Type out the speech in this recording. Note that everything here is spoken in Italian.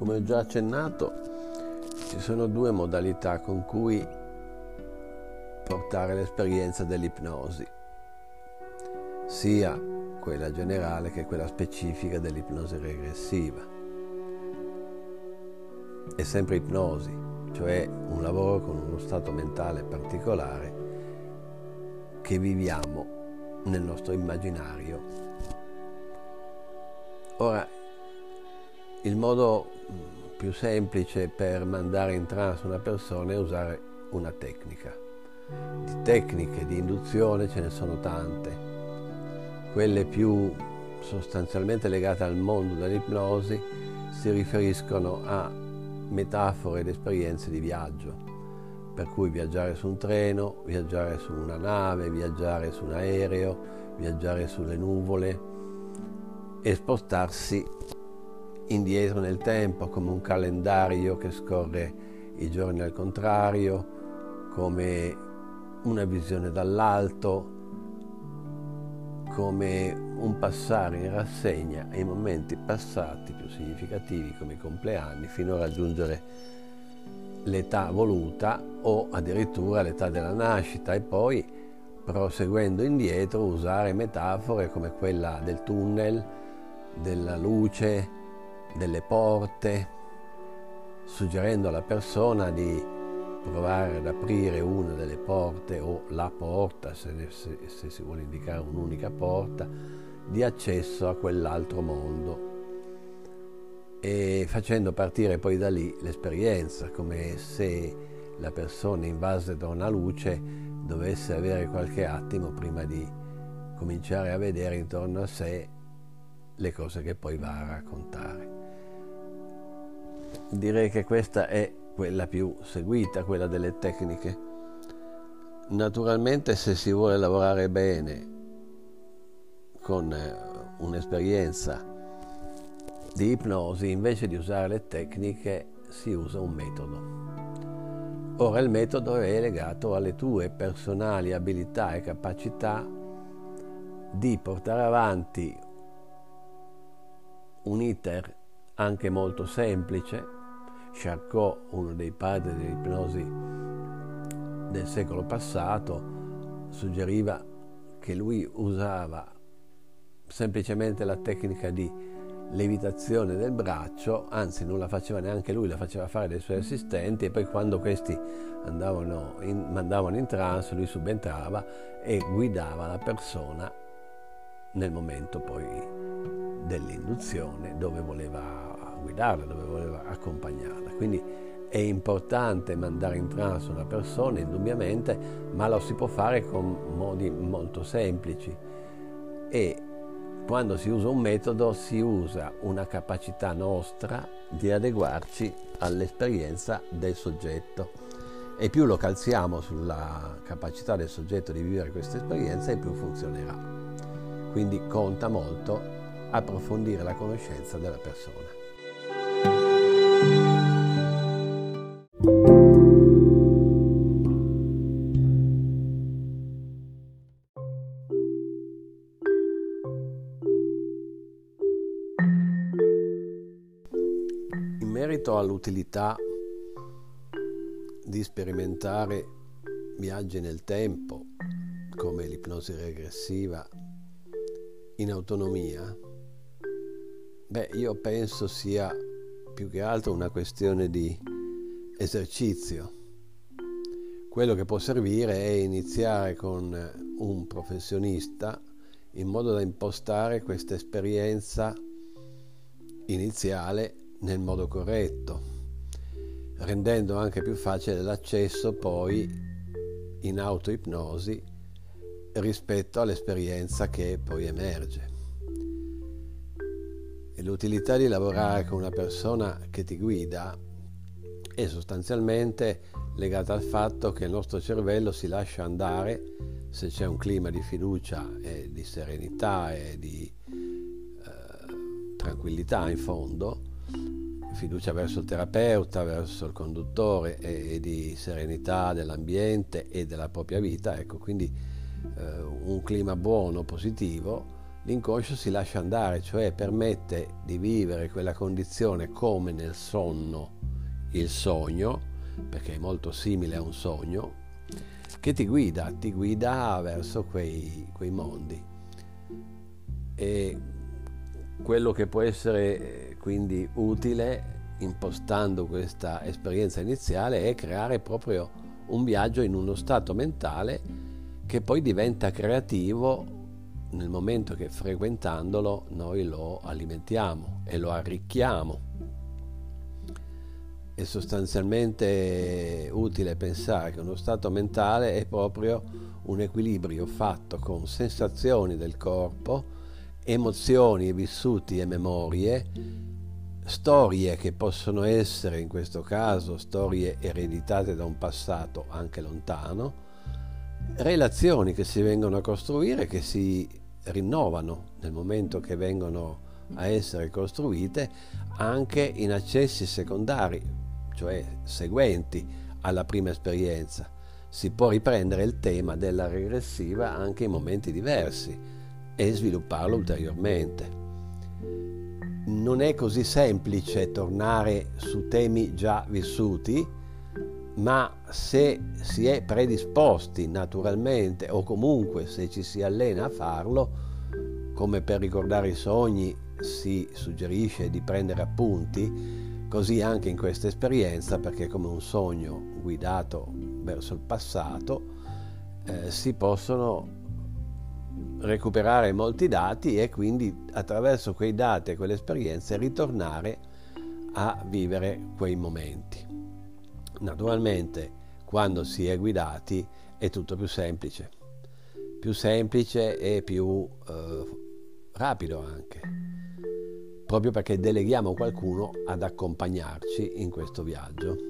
Come ho già accennato, ci sono due modalità con cui portare l'esperienza dell'ipnosi, sia quella generale che quella specifica dell'ipnosi regressiva. È sempre ipnosi, cioè un lavoro con uno stato mentale particolare che viviamo nel nostro immaginario. Ora, il modo più semplice per mandare in trance una persona è usare una tecnica. Di tecniche di induzione ce ne sono tante. Quelle più sostanzialmente legate al mondo dell'ipnosi si riferiscono a metafore ed esperienze di viaggio, per cui viaggiare su un treno, viaggiare su una nave, viaggiare su un aereo, viaggiare sulle nuvole e spostarsi indietro nel tempo come un calendario che scorre i giorni al contrario, come una visione dall'alto, come un passare in rassegna ai momenti passati più significativi come i compleanni fino a raggiungere l'età voluta o addirittura l'età della nascita. E poi proseguendo indietro usare metafore come quella del tunnel, della luce, delle porte, suggerendo alla persona di provare ad aprire una delle porte o la porta, se, se, se si vuole indicare un'unica porta, di accesso a quell'altro mondo e facendo partire poi da lì l'esperienza, come se la persona invasa da una luce dovesse avere qualche attimo prima di cominciare a vedere intorno a sé le cose che poi va a raccontare. Direi che questa è quella più seguita, quella delle tecniche. Naturalmente se si vuole lavorare bene con eh, un'esperienza di ipnosi, invece di usare le tecniche si usa un metodo. Ora il metodo è legato alle tue personali abilità e capacità di portare avanti un iter anche molto semplice Charcot, uno dei padri dell'ipnosi del secolo passato, suggeriva che lui usava semplicemente la tecnica di levitazione del braccio, anzi non la faceva neanche lui, la faceva fare dei suoi assistenti e poi quando questi andavano in, mandavano in trance lui subentrava e guidava la persona nel momento poi dell'induzione dove voleva guidarla, dove voleva accompagnarla. Quindi è importante mandare in trance una persona, indubbiamente, ma lo si può fare con modi molto semplici. E quando si usa un metodo si usa una capacità nostra di adeguarci all'esperienza del soggetto. E più lo calziamo sulla capacità del soggetto di vivere questa esperienza e più funzionerà. Quindi conta molto approfondire la conoscenza della persona. Merito all'utilità di sperimentare viaggi nel tempo, come l'ipnosi regressiva, in autonomia, beh, io penso sia più che altro una questione di esercizio. Quello che può servire è iniziare con un professionista in modo da impostare questa esperienza iniziale nel modo corretto, rendendo anche più facile l'accesso poi in autoipnosi rispetto all'esperienza che poi emerge. E l'utilità di lavorare con una persona che ti guida è sostanzialmente legata al fatto che il nostro cervello si lascia andare se c'è un clima di fiducia e di serenità e di eh, tranquillità in fondo, fiducia verso il terapeuta, verso il conduttore e, e di serenità dell'ambiente e della propria vita, ecco, quindi eh, un clima buono, positivo, L'inconscio si lascia andare, cioè permette di vivere quella condizione come nel sonno il sogno, perché è molto simile a un sogno, che ti guida, ti guida verso quei, quei mondi. E quello che può essere quindi utile impostando questa esperienza iniziale è creare proprio un viaggio in uno stato mentale che poi diventa creativo nel momento che frequentandolo noi lo alimentiamo e lo arricchiamo. È sostanzialmente utile pensare che uno stato mentale è proprio un equilibrio fatto con sensazioni del corpo, emozioni vissuti e memorie, storie che possono essere in questo caso storie ereditate da un passato anche lontano, relazioni che si vengono a costruire, che si rinnovano nel momento che vengono a essere costruite anche in accessi secondari, cioè seguenti alla prima esperienza. Si può riprendere il tema della regressiva anche in momenti diversi e svilupparlo ulteriormente. Non è così semplice tornare su temi già vissuti, ma se si è predisposti naturalmente o comunque se ci si allena a farlo, come per ricordare i sogni si suggerisce di prendere appunti, così anche in questa esperienza, perché come un sogno guidato verso il passato, eh, si possono recuperare molti dati e quindi attraverso quei dati e quelle esperienze ritornare a vivere quei momenti. Naturalmente quando si è guidati è tutto più semplice, più semplice e più eh, rapido anche, proprio perché deleghiamo qualcuno ad accompagnarci in questo viaggio.